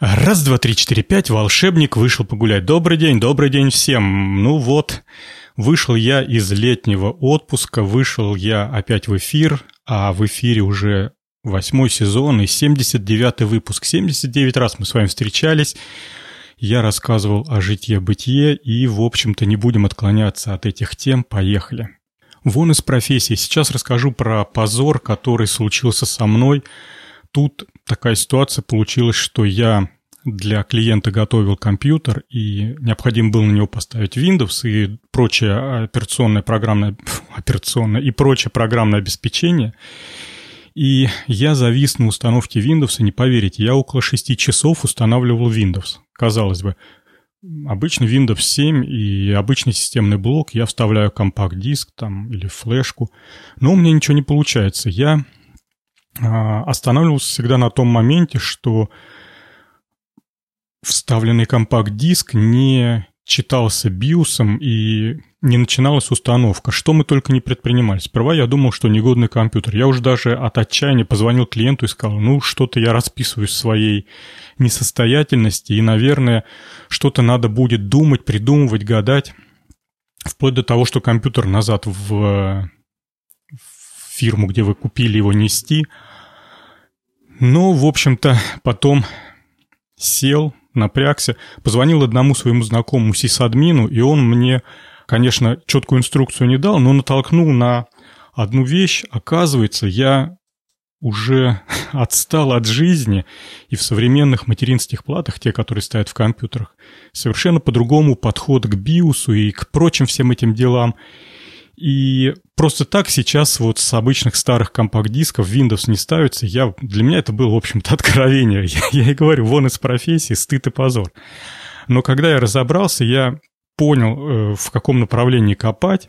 Раз, два, три, четыре, пять, волшебник вышел погулять. Добрый день, добрый день всем. Ну вот, вышел я из летнего отпуска, вышел я опять в эфир, а в эфире уже восьмой сезон и 79-й выпуск. 79 раз мы с вами встречались. Я рассказывал о житье-бытие и, в общем-то, не будем отклоняться от этих тем. Поехали. Вон из профессии. Сейчас расскажу про позор, который случился со мной – Тут такая ситуация получилась, что я для клиента готовил компьютер, и необходимо было на него поставить Windows и прочее операционное программное, операционное и прочее программное обеспечение. И я завис на установке Windows, и не поверите, я около 6 часов устанавливал Windows. Казалось бы, обычный Windows 7 и обычный системный блок, я вставляю компакт-диск там или флешку, но у меня ничего не получается. Я останавливался всегда на том моменте, что вставленный компакт-диск не читался биосом и не начиналась установка. Что мы только не предпринимали. Сперва я думал, что негодный компьютер. Я уже даже от отчаяния позвонил клиенту и сказал, ну, что-то я расписываюсь в своей несостоятельности, и, наверное, что-то надо будет думать, придумывать, гадать. Вплоть до того, что компьютер назад в фирму, где вы купили его, нести. Ну, в общем-то, потом сел, напрягся, позвонил одному своему знакомому сисадмину, и он мне, конечно, четкую инструкцию не дал, но натолкнул на одну вещь. Оказывается, я уже отстал от жизни, и в современных материнских платах, те, которые стоят в компьютерах, совершенно по-другому подход к биосу и к прочим всем этим делам. И просто так сейчас вот с обычных старых компакт-дисков Windows не ставится. Я, для меня это было, в общем-то, откровение. Я, я и говорю, вон из профессии, стыд и позор. Но когда я разобрался, я понял, э, в каком направлении копать,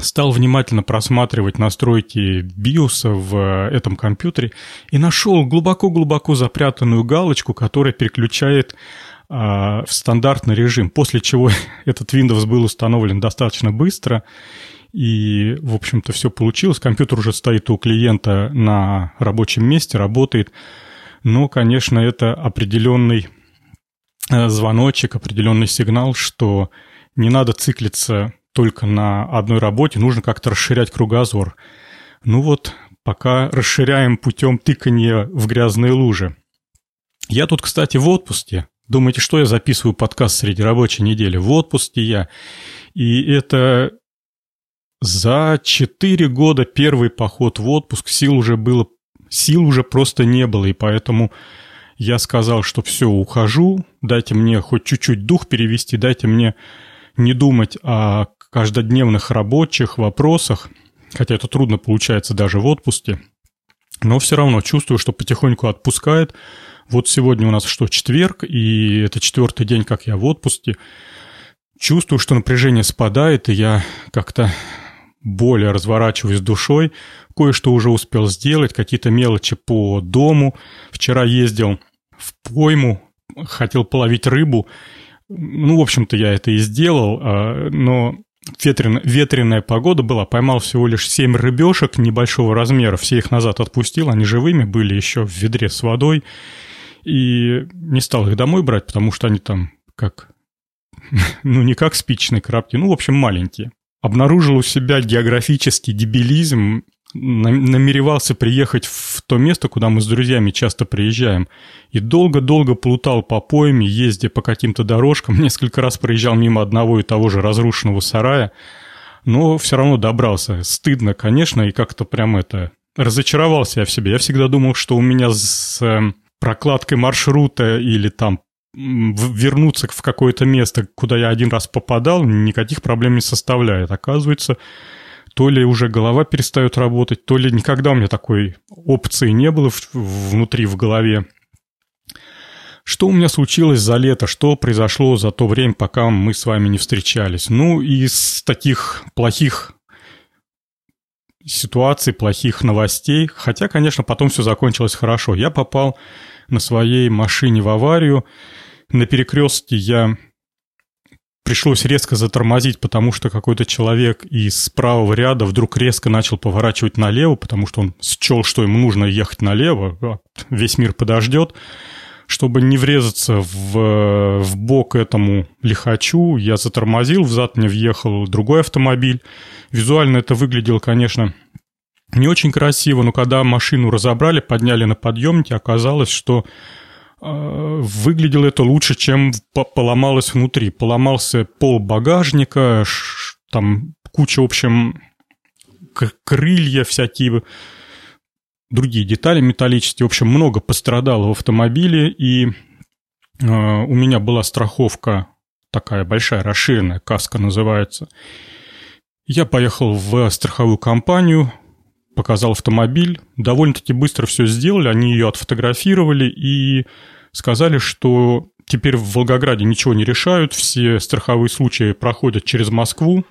стал внимательно просматривать настройки биоса в этом компьютере и нашел глубоко-глубоко запрятанную галочку, которая переключает в стандартный режим, после чего этот Windows был установлен достаточно быстро, и, в общем-то, все получилось. Компьютер уже стоит у клиента на рабочем месте, работает. Но, конечно, это определенный э, звоночек, определенный сигнал, что не надо циклиться только на одной работе, нужно как-то расширять кругозор. Ну вот, пока расширяем путем тыкания в грязные лужи. Я тут, кстати, в отпуске. Думаете, что я записываю подкаст среди рабочей недели? В отпуске я. И это за четыре года первый поход в отпуск сил уже было, сил уже просто не было, и поэтому я сказал, что все, ухожу, дайте мне хоть чуть-чуть дух перевести, дайте мне не думать о каждодневных рабочих вопросах, хотя это трудно получается даже в отпуске, но все равно чувствую, что потихоньку отпускает. Вот сегодня у нас что, четверг, и это четвертый день, как я в отпуске. Чувствую, что напряжение спадает, и я как-то более разворачиваюсь душой, кое-что уже успел сделать, какие-то мелочи по дому. Вчера ездил в пойму, хотел половить рыбу. Ну, в общем-то, я это и сделал, а, но ветрен, ветреная погода была, поймал всего лишь семь рыбешек небольшого размера, все их назад отпустил, они живыми были еще в ведре с водой, и не стал их домой брать, потому что они там как, ну, не как спичные крабки, ну, в общем, маленькие. Обнаружил у себя географический дебилизм, намеревался приехать в то место, куда мы с друзьями часто приезжаем, и долго-долго плутал по пойме, ездя по каким-то дорожкам, несколько раз проезжал мимо одного и того же разрушенного сарая, но все равно добрался. Стыдно, конечно, и как-то прям это... Разочаровался я в себе. Я всегда думал, что у меня с эм, прокладкой маршрута или там вернуться в какое-то место, куда я один раз попадал, никаких проблем не составляет. Оказывается, то ли уже голова перестает работать, то ли никогда у меня такой опции не было внутри в голове. Что у меня случилось за лето? Что произошло за то время, пока мы с вами не встречались? Ну, из таких плохих ситуаций, плохих новостей, хотя, конечно, потом все закончилось хорошо. Я попал на своей машине в аварию, на перекрестке я пришлось резко затормозить, потому что какой-то человек из правого ряда вдруг резко начал поворачивать налево, потому что он счел, что ему нужно ехать налево, а весь мир подождет. чтобы не врезаться в, в бок этому лихачу, я затормозил, взад мне въехал другой автомобиль. Визуально это выглядело, конечно, не очень красиво, но когда машину разобрали, подняли на подъемнике, оказалось, что выглядело это лучше, чем поломалось внутри. Поломался пол багажника, там куча, в общем, крылья всякие другие детали металлические. В общем, много пострадало в автомобиле, и э, у меня была страховка такая большая, расширенная, каска называется. Я поехал в страховую компанию, показал автомобиль, довольно-таки быстро все сделали, они ее отфотографировали и сказали, что теперь в Волгограде ничего не решают, все страховые случаи проходят через Москву,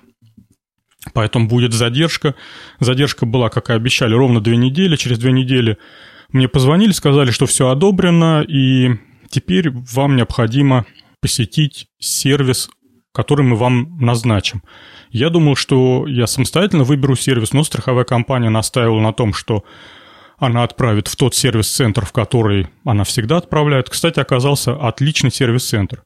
Поэтому будет задержка. Задержка была, как и обещали, ровно две недели. Через две недели мне позвонили, сказали, что все одобрено, и теперь вам необходимо посетить сервис, который мы вам назначим. Я думал, что я самостоятельно выберу сервис, но страховая компания настаивала на том, что она отправит в тот сервис-центр, в который она всегда отправляет. Кстати, оказался отличный сервис-центр.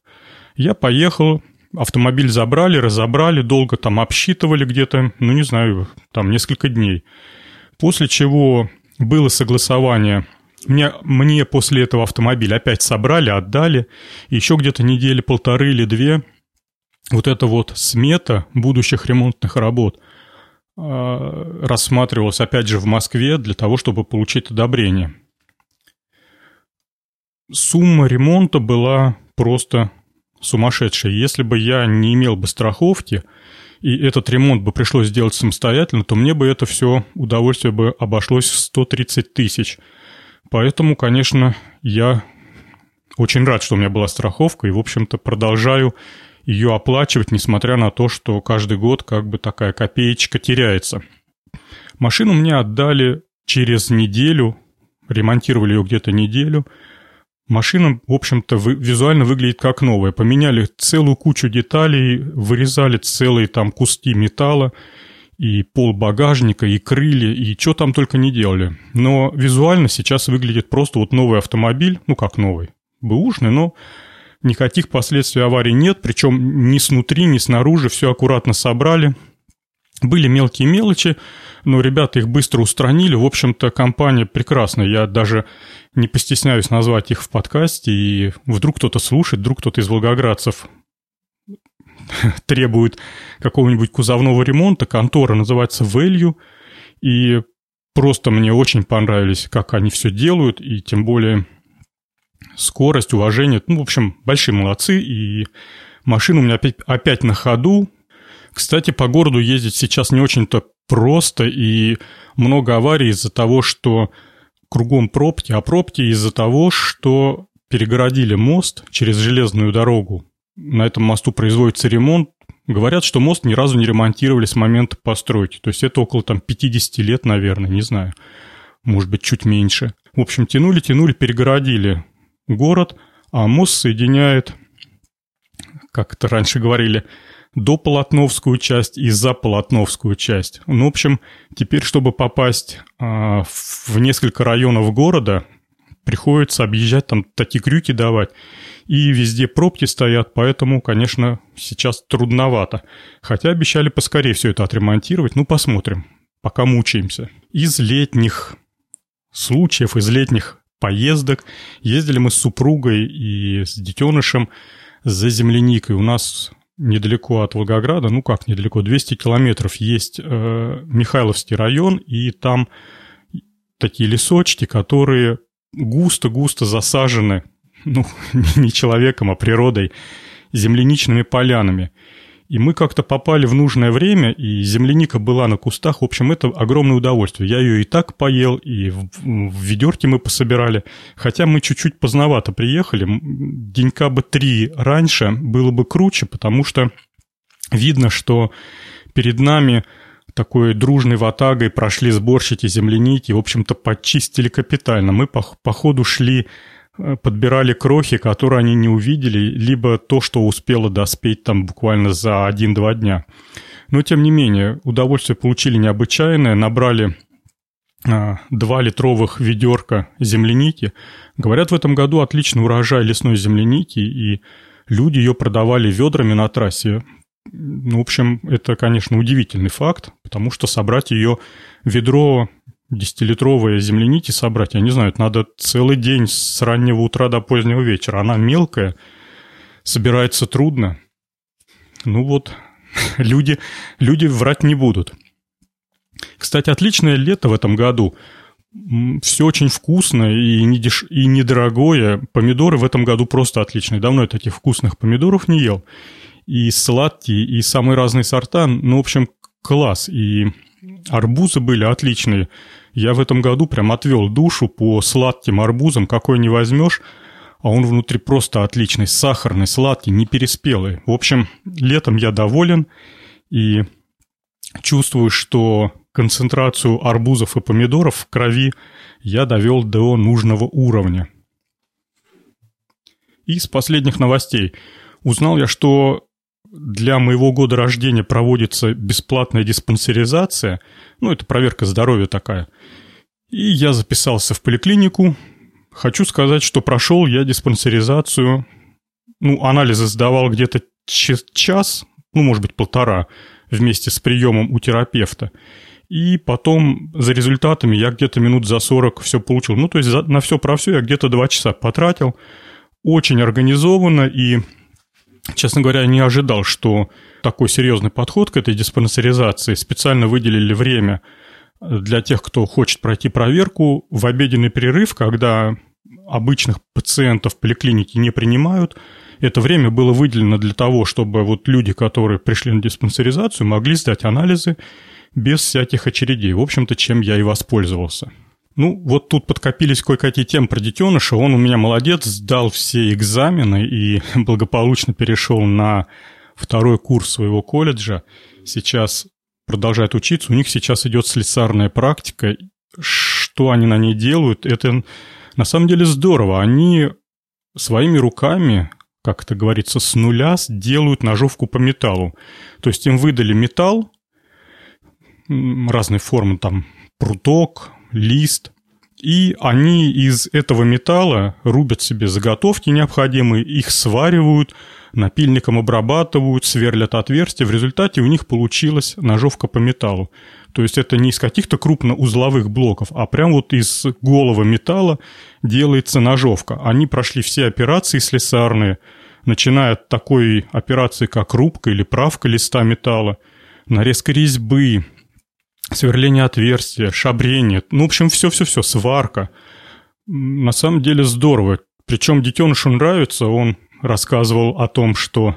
Я поехал, Автомобиль забрали, разобрали, долго там обсчитывали где-то, ну не знаю, там несколько дней. После чего было согласование. Мне, мне после этого автомобиль опять собрали, отдали. Еще где-то недели полторы или две вот эта вот смета будущих ремонтных работ э, рассматривалась опять же в Москве для того, чтобы получить одобрение. Сумма ремонта была просто сумасшедшая. Если бы я не имел бы страховки, и этот ремонт бы пришлось сделать самостоятельно, то мне бы это все удовольствие бы обошлось в 130 тысяч. Поэтому, конечно, я очень рад, что у меня была страховка, и, в общем-то, продолжаю ее оплачивать, несмотря на то, что каждый год как бы такая копеечка теряется. Машину мне отдали через неделю, ремонтировали ее где-то неделю – Машина, в общем-то, визуально выглядит как новая. Поменяли целую кучу деталей, вырезали целые там куски металла, и пол багажника, и крылья, и что там только не делали. Но визуально сейчас выглядит просто вот новый автомобиль, ну как новый, бэушный, но никаких последствий аварии нет, причем ни снутри, ни снаружи все аккуратно собрали. Были мелкие мелочи, но ребята их быстро устранили. В общем-то, компания прекрасная. Я даже не постесняюсь назвать их в подкасте, и вдруг кто-то слушает, вдруг кто-то из волгоградцев требует какого-нибудь кузовного ремонта. Контора называется Value, и просто мне очень понравились, как они все делают, и тем более скорость, уважение. Ну, в общем, большие молодцы, и машина у меня опять, опять на ходу. Кстати, по городу ездить сейчас не очень-то просто, и много аварий из-за того, что кругом пробки, а пробки из-за того, что перегородили мост через железную дорогу. На этом мосту производится ремонт. Говорят, что мост ни разу не ремонтировали с момента постройки. То есть это около там 50 лет, наверное, не знаю. Может быть, чуть меньше. В общем, тянули, тянули, перегородили город, а мост соединяет, как это раньше говорили, до Полотновскую часть и за Полотновскую часть. Ну, в общем, теперь, чтобы попасть а, в несколько районов города, приходится объезжать, там такие крюки давать. И везде пробки стоят, поэтому, конечно, сейчас трудновато. Хотя обещали поскорее все это отремонтировать. Ну, посмотрим, пока мучаемся. Из летних случаев, из летних поездок ездили мы с супругой и с детенышем за земляникой. У нас недалеко от Волгограда, ну как недалеко, 200 километров есть э, Михайловский район, и там такие лесочки, которые густо-густо засажены, ну, не человеком, а природой, земляничными полянами. И мы как-то попали в нужное время, и земляника была на кустах. В общем, это огромное удовольствие. Я ее и так поел, и в, в ведерке мы пособирали. Хотя мы чуть-чуть поздновато приехали. Денька бы три раньше было бы круче, потому что видно, что перед нами такой дружной ватагой прошли сборщики земляники, в общем-то, подчистили капитально. Мы по, по ходу шли подбирали крохи, которые они не увидели, либо то, что успело доспеть там буквально за один-два дня. Но, тем не менее, удовольствие получили необычайное, набрали а, два литровых ведерка земляники. Говорят, в этом году отличный урожай лесной земляники, и люди ее продавали ведрами на трассе. Ну, в общем, это, конечно, удивительный факт, потому что собрать ее ведро десятилитровые земляники собрать, я не знаю, надо целый день с раннего утра до позднего вечера. Она мелкая, собирается трудно. Ну вот, люди, люди врать не будут. Кстати, отличное лето в этом году. Все очень вкусно и, не деш... и недорогое. Помидоры в этом году просто отличные. Давно я таких вкусных помидоров не ел. И сладкие, и самые разные сорта. Ну, в общем, класс. И арбузы были отличные. Я в этом году прям отвел душу по сладким арбузам. Какой не возьмешь, а он внутри просто отличный. Сахарный, сладкий, не переспелый. В общем, летом я доволен. И чувствую, что концентрацию арбузов и помидоров в крови я довел до нужного уровня. Из последних новостей. Узнал я, что для моего года рождения проводится бесплатная диспансеризация. Ну, это проверка здоровья такая. И я записался в поликлинику. Хочу сказать, что прошел я диспансеризацию. Ну, анализы сдавал где-то час, ну, может быть, полтора, вместе с приемом у терапевта. И потом за результатами я где-то минут за 40 все получил. Ну, то есть на все про все я где-то 2 часа потратил. Очень организованно и, честно говоря, не ожидал, что такой серьезный подход к этой диспансеризации. Специально выделили время для тех, кто хочет пройти проверку в обеденный перерыв, когда обычных пациентов в поликлинике не принимают. Это время было выделено для того, чтобы вот люди, которые пришли на диспансеризацию, могли сдать анализы без всяких очередей. В общем-то, чем я и воспользовался. Ну, вот тут подкопились кое-какие темы про детеныша. Он у меня молодец, сдал все экзамены и благополучно перешел на второй курс своего колледжа. Сейчас продолжает учиться. У них сейчас идет слесарная практика. Что они на ней делают, это на самом деле здорово. Они своими руками, как это говорится, с нуля делают ножовку по металлу. То есть им выдали металл, разной формы, там пруток, лист, и они из этого металла рубят себе заготовки необходимые, их сваривают, напильником обрабатывают, сверлят отверстия. В результате у них получилась ножовка по металлу. То есть это не из каких-то крупноузловых блоков, а прям вот из голого металла делается ножовка. Они прошли все операции слесарные, начиная от такой операции, как рубка или правка листа металла, нарезка резьбы, сверление отверстия, шабрение, ну, в общем, все-все-все, сварка. На самом деле здорово. Причем детенышу нравится, он рассказывал о том, что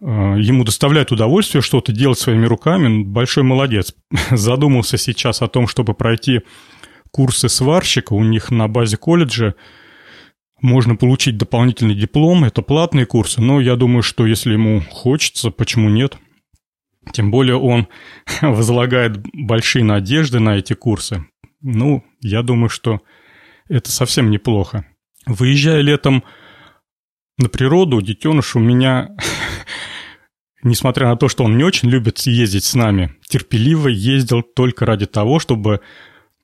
э, ему доставляет удовольствие что-то делать своими руками. Большой молодец. Задумался сейчас о том, чтобы пройти курсы сварщика. У них на базе колледжа можно получить дополнительный диплом. Это платные курсы, но я думаю, что если ему хочется, почему нет – тем более он возлагает большие надежды на эти курсы. Ну, я думаю, что это совсем неплохо. Выезжая летом на природу, детеныш у меня, несмотря на то, что он не очень любит ездить с нами, терпеливо ездил только ради того, чтобы,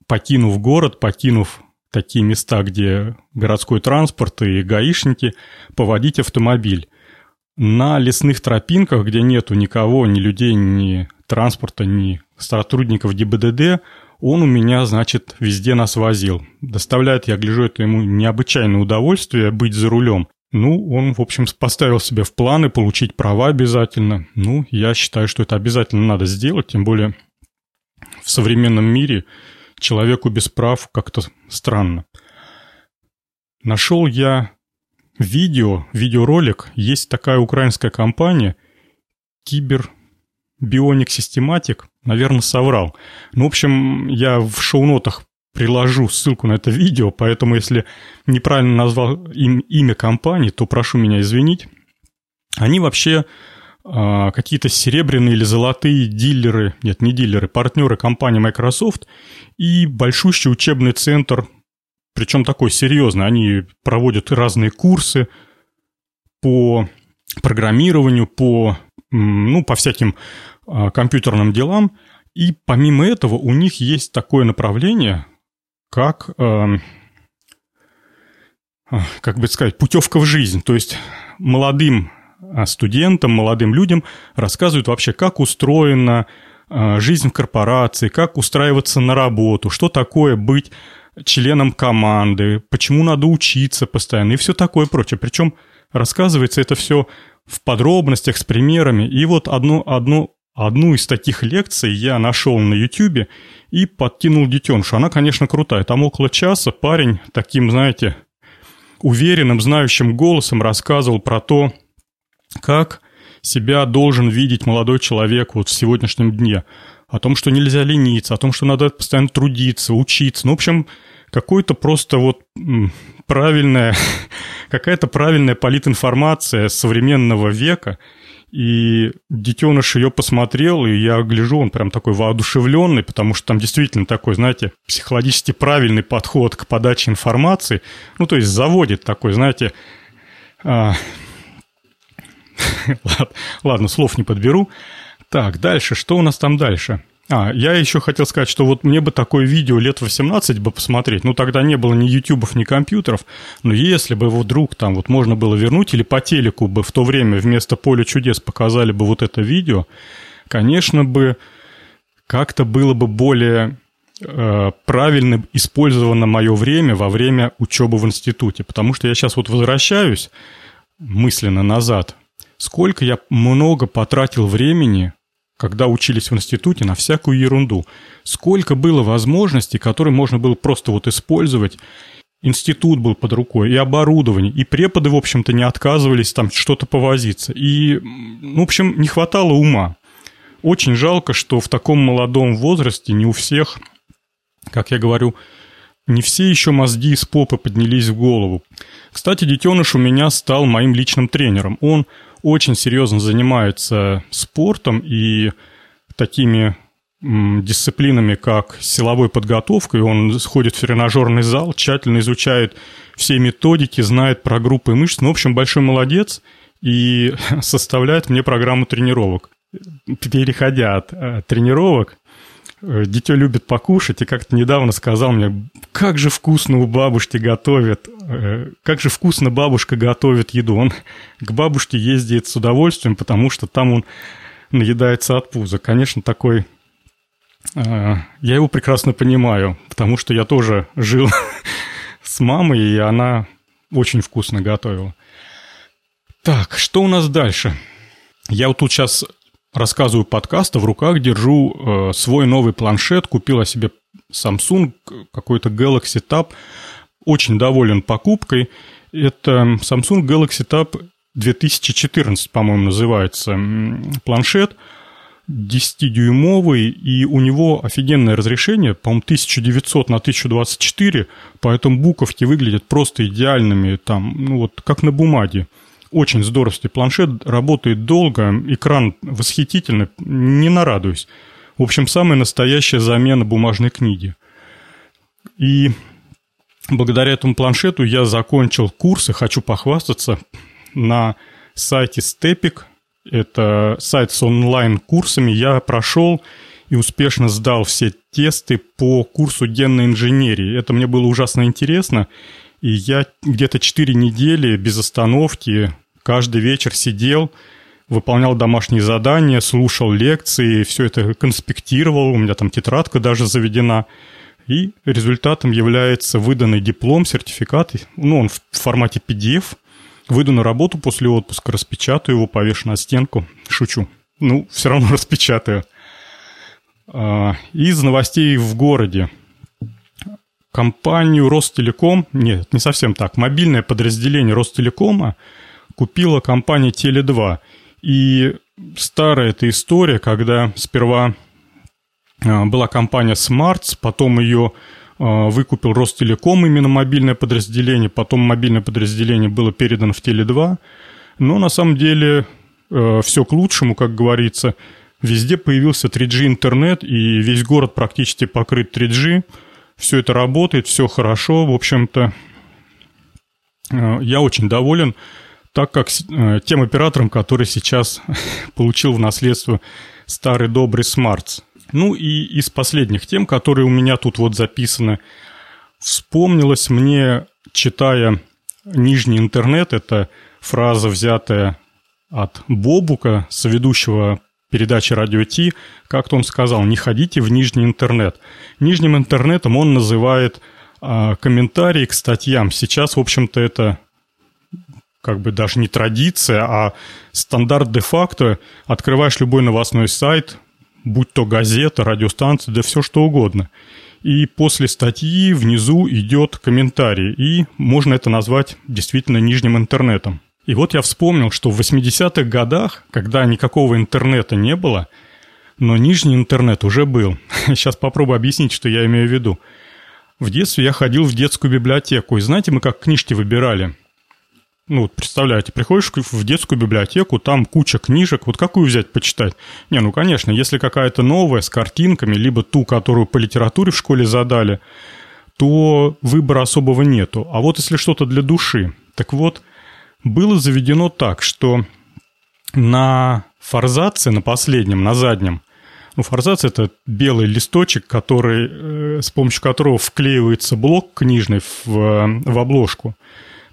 покинув город, покинув такие места, где городской транспорт и гаишники, поводить автомобиль на лесных тропинках, где нету никого, ни людей, ни транспорта, ни сотрудников ГИБДД, он у меня, значит, везде нас возил. Доставляет, я гляжу, это ему необычайное удовольствие быть за рулем. Ну, он, в общем, поставил себе в планы получить права обязательно. Ну, я считаю, что это обязательно надо сделать, тем более в современном мире человеку без прав как-то странно. Нашел я видео, видеоролик. Есть такая украинская компания Кибер Бионик Систематик. Наверное, соврал. Ну, в общем, я в шоу-нотах приложу ссылку на это видео, поэтому если неправильно назвал им имя компании, то прошу меня извинить. Они вообще э, какие-то серебряные или золотые дилеры, нет, не дилеры, партнеры компании Microsoft и большущий учебный центр причем такой серьезный. Они проводят разные курсы по программированию, по, ну, по всяким а, компьютерным делам. И помимо этого у них есть такое направление, как, э, как бы сказать, путевка в жизнь. То есть молодым а, студентам, молодым людям рассказывают вообще, как устроена жизнь в корпорации, как устраиваться на работу, что такое быть членом команды, почему надо учиться постоянно и все такое прочее. Причем рассказывается это все в подробностях с примерами. И вот одну, одну, одну из таких лекций я нашел на YouTube и подкинул детенышу. Она, конечно, крутая. Там около часа парень таким, знаете, уверенным, знающим голосом рассказывал про то, как себя должен видеть молодой человек вот в сегодняшнем дне. О том, что нельзя лениться, о том, что надо постоянно трудиться, учиться. Ну, в общем, какой-то просто вот правильная, какая-то правильная политинформация современного века. И детеныш ее посмотрел, и я гляжу, он прям такой воодушевленный, потому что там действительно такой, знаете, психологически правильный подход к подаче информации. Ну, то есть заводит такой, знаете, а, Ладно, слов не подберу. Так, дальше, что у нас там дальше? А, я еще хотел сказать, что вот мне бы такое видео лет 18 бы посмотреть, ну тогда не было ни ютубов, ни компьютеров, но если бы его вдруг там вот можно было вернуть, или по телеку бы в то время вместо «Поля чудес» показали бы вот это видео, конечно бы как-то было бы более э, правильно использовано мое время во время учебы в институте, потому что я сейчас вот возвращаюсь мысленно назад – Сколько я много потратил времени, когда учились в институте, на всякую ерунду. Сколько было возможностей, которые можно было просто вот использовать. Институт был под рукой, и оборудование, и преподы, в общем-то, не отказывались там что-то повозиться. И, ну, в общем, не хватало ума. Очень жалко, что в таком молодом возрасте не у всех, как я говорю, не все еще мозги из попы поднялись в голову. Кстати, детеныш у меня стал моим личным тренером. Он очень серьезно занимается спортом и такими дисциплинами, как силовой подготовкой. Он сходит в тренажерный зал, тщательно изучает все методики, знает про группы мышц. Ну, в общем, большой молодец и составляет мне программу тренировок. Переходя от э, тренировок, дитё любит покушать, и как-то недавно сказал мне, как же вкусно у бабушки готовят, э, как же вкусно бабушка готовит еду. Он к бабушке ездит с удовольствием, потому что там он наедается от пуза. Конечно, такой... Э, я его прекрасно понимаю, потому что я тоже жил с мамой, и она очень вкусно готовила. Так, что у нас дальше? Я вот тут сейчас рассказываю подкаста, в руках держу э, свой новый планшет, купила себе Samsung, какой-то Galaxy Tab, очень доволен покупкой. Это Samsung Galaxy Tab 2014, по-моему, называется планшет, 10-дюймовый, и у него офигенное разрешение, по-моему, 1900 на 1024, поэтому буковки выглядят просто идеальными, там, ну вот, как на бумаге. Очень здоровский планшет, работает долго, экран восхитительный, не нарадуюсь. В общем, самая настоящая замена бумажной книги. И благодаря этому планшету я закончил курсы, хочу похвастаться, на сайте Stepik. Это сайт с онлайн-курсами. Я прошел и успешно сдал все тесты по курсу генной инженерии. Это мне было ужасно интересно. И я где-то 4 недели без остановки каждый вечер сидел, выполнял домашние задания, слушал лекции, все это конспектировал, у меня там тетрадка даже заведена. И результатом является выданный диплом, сертификат, ну, он в формате PDF. Выйду на работу после отпуска, распечатаю его, повешу на стенку. Шучу. Ну, все равно распечатаю. А, из новостей в городе компанию Ростелеком, нет, не совсем так, мобильное подразделение Ростелекома купила компания Теле2. И старая эта история, когда сперва а, была компания Smarts, потом ее а, выкупил Ростелеком, именно мобильное подразделение, потом мобильное подразделение было передано в Теле2. Но на самом деле а, все к лучшему, как говорится. Везде появился 3G интернет, и весь город практически покрыт 3G все это работает, все хорошо, в общем-то. Я очень доволен, так как э, тем оператором, который сейчас получил в наследство старый добрый Smarts. Ну и из последних тем, которые у меня тут вот записаны, вспомнилось мне, читая «Нижний интернет», это фраза, взятая от Бобука, соведущего передачи «Радио Ти», как-то он сказал, не ходите в Нижний интернет. Нижним интернетом он называет а, комментарии к статьям. Сейчас, в общем-то, это как бы даже не традиция, а стандарт де-факто. Открываешь любой новостной сайт, будь то газета, радиостанция, да все что угодно. И после статьи внизу идет комментарий, и можно это назвать действительно нижним интернетом. И вот я вспомнил, что в 80-х годах, когда никакого интернета не было, но нижний интернет уже был. Сейчас попробую объяснить, что я имею в виду. В детстве я ходил в детскую библиотеку, и знаете, мы как книжки выбирали? Ну, вот представляете, приходишь в детскую библиотеку, там куча книжек, вот какую взять почитать? Не, ну, конечно, если какая-то новая, с картинками, либо ту, которую по литературе в школе задали, то выбора особого нету. А вот если что-то для души, так вот, было заведено так, что на форзаце, на последнем, на заднем, ну, форзац – это белый листочек, который, э, с помощью которого вклеивается блок книжный в, э, в обложку.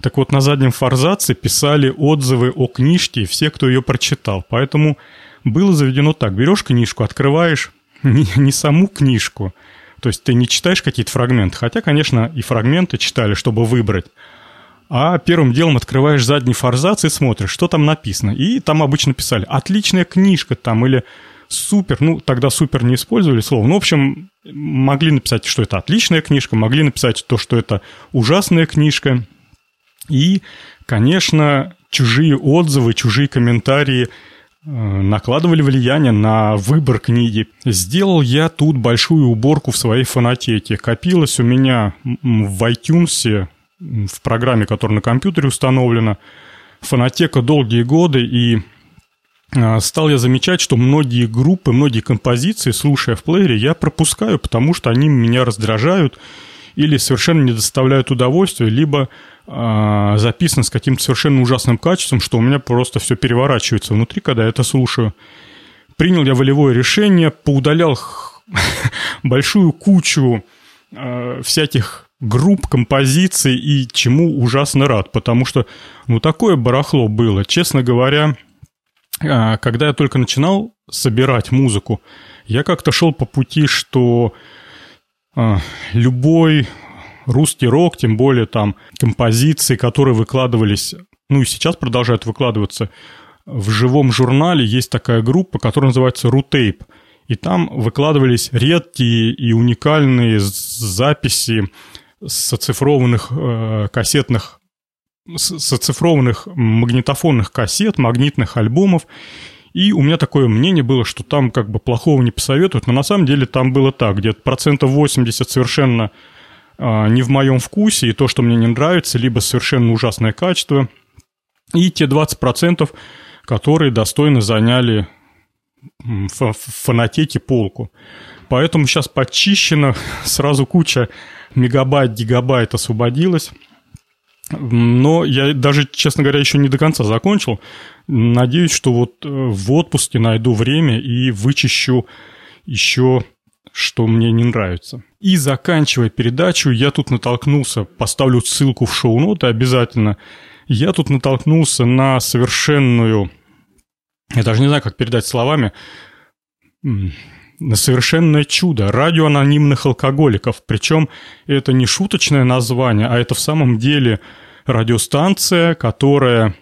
Так вот, на заднем форзаце писали отзывы о книжке все, кто ее прочитал. Поэтому было заведено так. Берешь книжку, открываешь не, не саму книжку, то есть ты не читаешь какие-то фрагменты, хотя, конечно, и фрагменты читали, чтобы выбрать, а первым делом открываешь задний форзац и смотришь, что там написано. И там обычно писали «отличная книжка» там или «супер». Ну, тогда «супер» не использовали слово. Ну, в общем, могли написать, что это отличная книжка, могли написать то, что это ужасная книжка. И, конечно, чужие отзывы, чужие комментарии э, накладывали влияние на выбор книги. Сделал я тут большую уборку в своей фонотеке. Копилось у меня в iTunes в программе, которая на компьютере установлена, фонотека долгие годы, и а, стал я замечать, что многие группы, многие композиции, слушая в плеере, я пропускаю, потому что они меня раздражают или совершенно не доставляют удовольствия, либо э, записаны с каким-то совершенно ужасным качеством, что у меня просто все переворачивается внутри, когда я это слушаю. Принял я волевое решение, поудалял большую кучу э, всяких групп, композиций и чему ужасно рад, потому что, ну, такое барахло было. Честно говоря, а, когда я только начинал собирать музыку, я как-то шел по пути, что а, любой русский рок, тем более там композиции, которые выкладывались, ну и сейчас продолжают выкладываться в живом журнале, есть такая группа, которая называется «Рутейп», и там выкладывались редкие и уникальные записи с оцифрованных э, кассетных с оцифрованных магнитофонных кассет, магнитных альбомов. И у меня такое мнение было, что там как бы плохого не посоветуют, но на самом деле там было так, где-то процентов 80 совершенно э, не в моем вкусе, и то, что мне не нравится, либо совершенно ужасное качество, и те 20%, которые достойно заняли в фонотеке полку. Поэтому сейчас подчищено, сразу куча мегабайт, гигабайт освободилось. Но я даже, честно говоря, еще не до конца закончил. Надеюсь, что вот э, в отпуске найду время и вычищу еще, что мне не нравится. И заканчивая передачу, я тут натолкнулся, поставлю ссылку в шоу-ноты обязательно. Я тут натолкнулся на совершенную, я даже не знаю, как передать словами, на совершенное чудо – радио анонимных алкоголиков. Причем это не шуточное название, а это в самом деле радиостанция, которая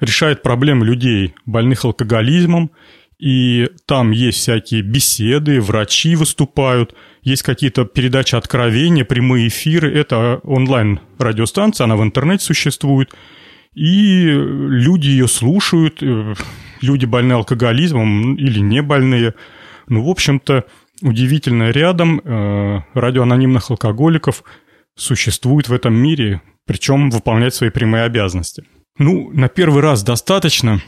решает проблемы людей, больных алкоголизмом, и там есть всякие беседы, врачи выступают, есть какие-то передачи откровения, прямые эфиры. Это онлайн-радиостанция, она в интернете существует. И люди ее слушают, э, люди больные алкоголизмом или не больные. Ну, в общем-то, удивительно рядом э, радиоанонимных алкоголиков существует в этом мире, причем выполнять свои прямые обязанности. Ну, на первый раз достаточно.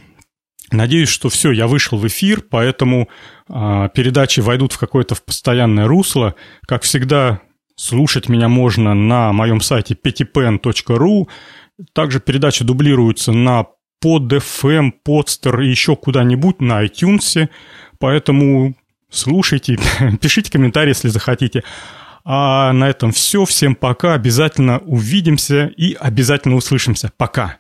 Надеюсь, что все, я вышел в эфир, поэтому э, передачи войдут в какое-то постоянное русло. Как всегда, слушать меня можно на моем сайте petipen.ru. Также передачи дублируются на под FM, Podster и еще куда-нибудь на iTunes. Поэтому слушайте, пишите комментарии, если захотите. А на этом все. Всем пока. Обязательно увидимся и обязательно услышимся. Пока.